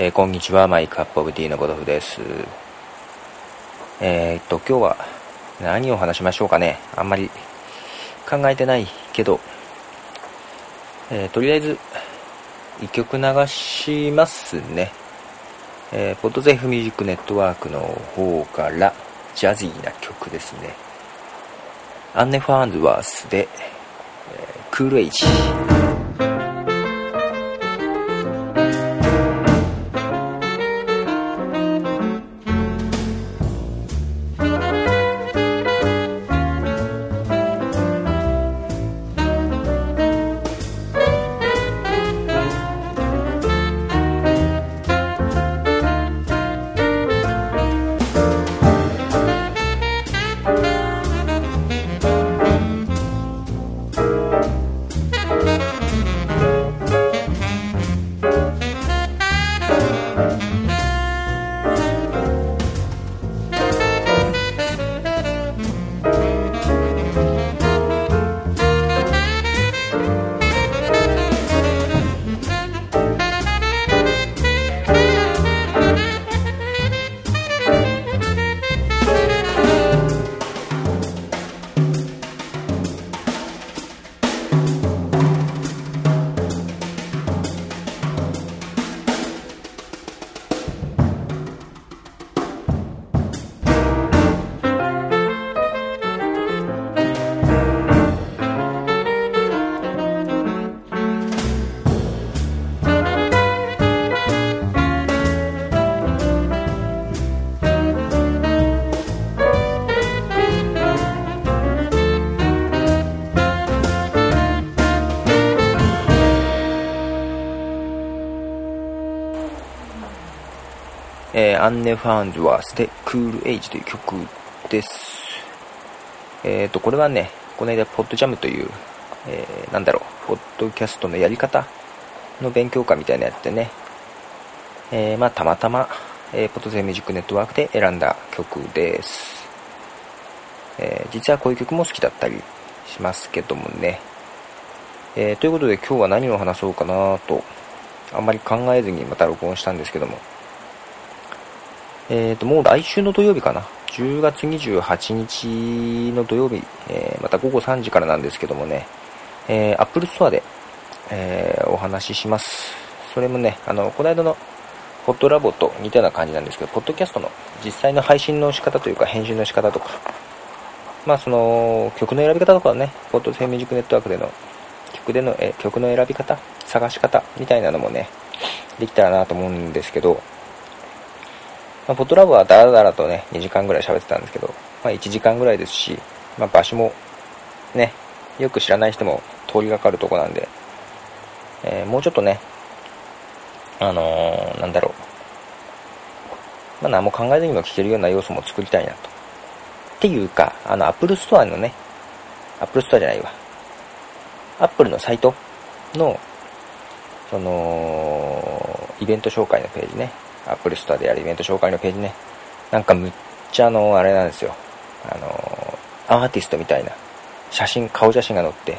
えー、こんにちは、マイクアップオブティーのゴドフです。えー、っと、今日は何を話しましょうかね。あんまり考えてないけど、えー、とりあえず、一曲流しますね。えー、ポッドゼフミュージックネットワークの方から、ジャズィーな曲ですね。アンネ・ファンズワースで、えー、クールエイジ。Bye. えー、アンネ・ファウンズワースでクールエイジという曲です。えっ、ー、と、これはね、この間、ポッドジャムという、えー、なんだろう、ポッドキャストのやり方の勉強会みたいなやつでね、えー、まあ、たまたま、えー、ポッドゼミュージックネットワークで選んだ曲です。えー、実はこういう曲も好きだったりしますけどもね。えー、ということで今日は何を話そうかなと、あんまり考えずにまた録音したんですけども、えっ、ー、と、もう来週の土曜日かな。10月28日の土曜日、えー、また午後3時からなんですけどもね、えー、Apple Store で、えー、お話しします。それもね、あの、この間のホットラボと似たような感じなんですけど、ポッドキャストの実際の配信の仕方というか、編集の仕方とか、まあその、曲の選び方とかね、ポッドセミュージックネットワークでの曲での、え曲の選び方、探し方みたいなのもね、できたらなと思うんですけど、まあ、ポットラブはダラダラとね、2時間ぐらい喋ってたんですけど、まあ、1時間ぐらいですし、まあ、場所もね、よく知らない人も通りがかるとこなんで、えー、もうちょっとね、あのー、なんだろう。まあ、何も考えずにも聞けるような要素も作りたいなと。っていうか、あの、Apple Store のね、Apple Store じゃないわ。Apple のサイトの、その、イベント紹介のページね。 Apple Store でやるイベント紹介のページね、なんかむっちゃの、あれなんですよ。あの、アーティストみたいな写真、顔写真が載って、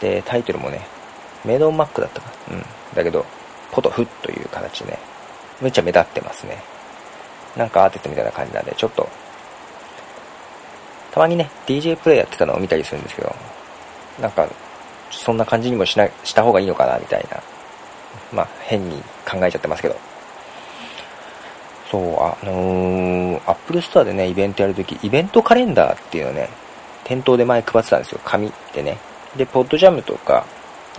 で、タイトルもね、 Made on Mac だったか。うん。だけど、ポトフという形でね、むっちゃ目立ってますね。なんかアーティストみたいな感じなんで、ちょっと、たまにね、DJ プレイやってたのを見たりするんですけど、なんか、そんな感じにもしな、した方がいいのかな、みたいな。まあ、変に考えちゃってますけど。そう、あのー、 Apple Store でね、イベントやるとき、イベントカレンダーっていうのね、店頭で前配ってたんですよ、紙でね。で、ポッドジャムとか、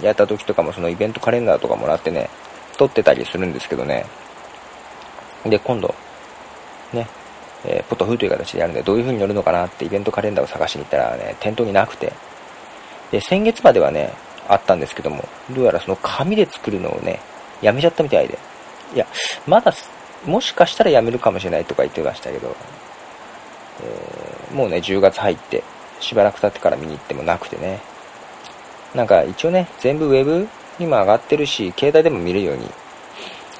やった時とかもそのイベントカレンダーとかもらってね、取ってたりするんですけどね。で、今度、ね、えー、ポトフという形でやるんで、どういう風に乗るのかなってイベントカレンダーを探しに行ったらね、店頭になくて。で、先月まではね、あったんですけども、どうやらその紙で作るのをね、やめちゃったみたいで。いや、まだもしかしたら辞めるかもしれないとか言ってましたけど、えー、もうね、10月入って、しばらく経ってから見に行ってもなくてね。なんか一応ね、全部ウェブにも上がってるし、携帯でも見るように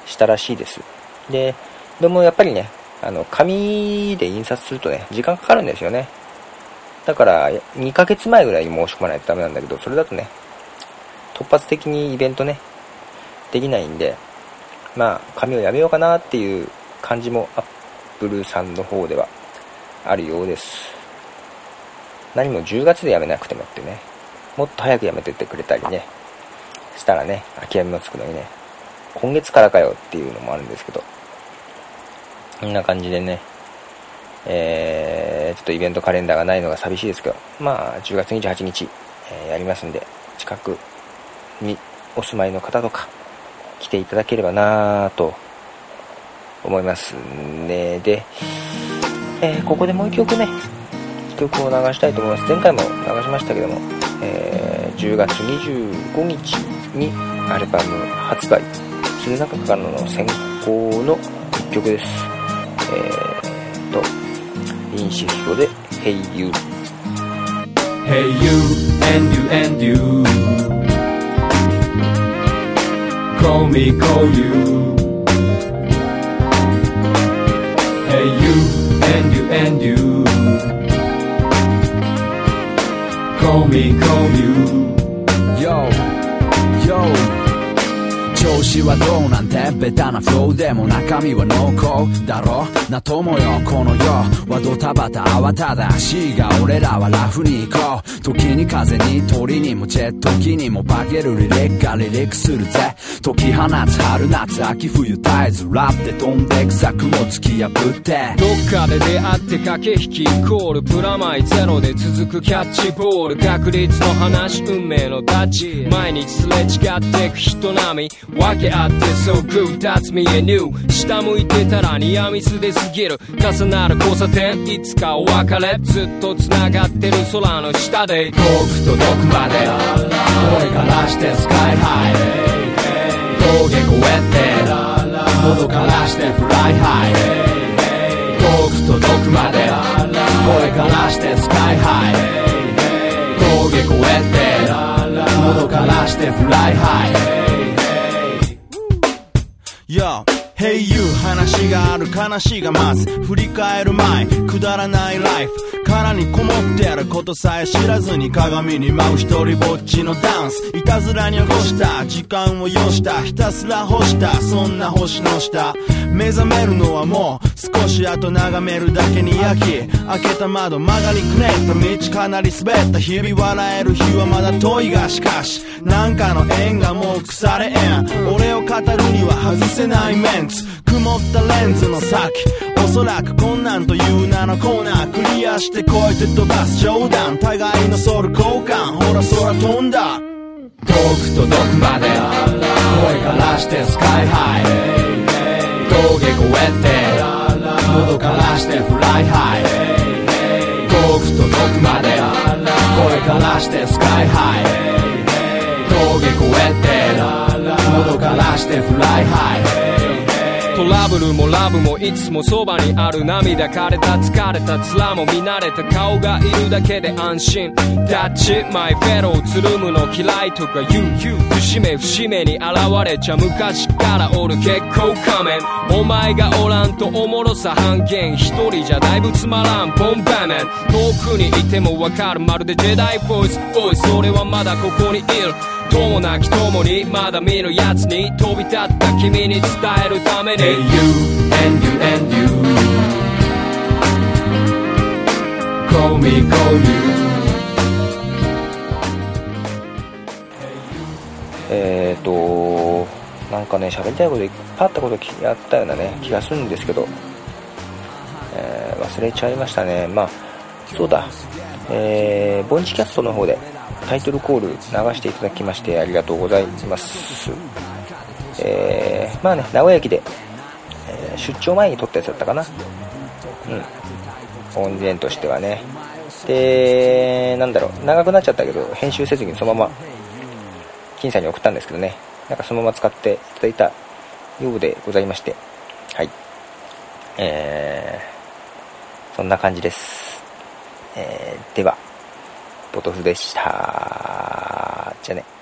したらしいです。で、でもやっぱりね、あの、紙で印刷するとね、時間かかるんですよね。だから、2ヶ月前ぐらいに申し込まないとダメなんだけど、それだとね、突発的にイベントね、できないんで、まあ髪をやめようかなっていう感じもアップルさんの方ではあるようです。何も10月でやめなくてもってねもっと早くやめてってくれたりねしたらね諦めもつくのにね今月からかよっていうのもあるんですけどこんな感じでねえー、ちょっとイベントカレンダーがないのが寂しいですけどまあ10月28日、えー、やりますんで近くにお住まいの方とか来ていただければなと思いますね。で、えー、ここでもう一曲ね曲を流したいと思います。前回も流しましたけども、えー、10月25日にアルバム発売する中からの先行の1曲です。えー、とインシストで「Hey You」Hey you and you and you Call me call you. Hey you and you and you. Call me call you はどうなんてベタなフローでも中身は濃厚だろな友よこの世はドタバタ慌ただしいが俺らはラフに行こう時に風に鳥にもジェット機にも化けるリリックがリリックするぜ解き放つ春夏秋冬絶えずラップで飛んでく策も突き破ってどっかで出会って駆け引きイコールプラマイゼロで続くキャッチボール確率の話運命のダッチ毎日すれ違ってく人並みわけあって So good that's me and you 下向いてたらニアミスで過ぎる。重なる交差点。いつかお別れずっと繋がってる空の下で。遠く届くまで。声からして sky high。峠越えて喉からして fly high。遠く届くまで声からして sky high。峠越えて喉からして fly high。Yo Hey you 話がある悲しがまず振り返る前くだらないライフ殻にこもってやることさえ知らずに鏡に舞う一人ぼっちのダンス。いたずらに起こした時間をよした。ひたすら干した。そんな星の下。目覚めるのはもう少し後眺めるだけに焼き。開けた窓曲がりくねった。道かなり滑った。日々笑える日はまだ遠いがしかし。なんかの縁がもう腐れ縁。俺を語るには外せないメンツ。曇ったレンズの先。おそらくこんなんという名のコーナークリアしてこえて飛ばす冗談互いのソウル交換ほら空飛んだ。遠く届くまで声からしてスカイハイ。峠越えて喉からして fly high。遠く届くまで声からして sky high。峠越えて喉からして fly high。トラブルもラブもいつもそばにある涙枯れた疲れた面も見慣れた顔がいるだけで安心。 That's my fellow つるむの嫌いとか言う。節目節目に現れちゃ昔からおる結構仮面。お前がおらんとおもろさ半減。一人じゃだいぶつまらんポンバーメン。遠くにいてもわかる。まるでジェダイボイス。おいそれはまだここにいる。友なき友にまだ見るやつに飛び立った君に伝えるために。Hey you and you and you. Call me call you. えっとなんかね喋りたいこといっぱいあったことやったようなね気がするんですけど、えー、忘れちゃいましたね。まあそうだ。えー、ボンチキャストの方でタイトルコール流していただきましてありがとうございます。えー、まあね、名古屋駅で、えー、出張前に撮ったやつだったかな。うん。音源としてはね。で、なんだろう、長くなっちゃったけど、編集せずにそのまま、金さんに送ったんですけどね、なんかそのまま使っていただいたようでございまして、はい。えー、そんな感じです。えー、では、ポトフでした。じゃあね。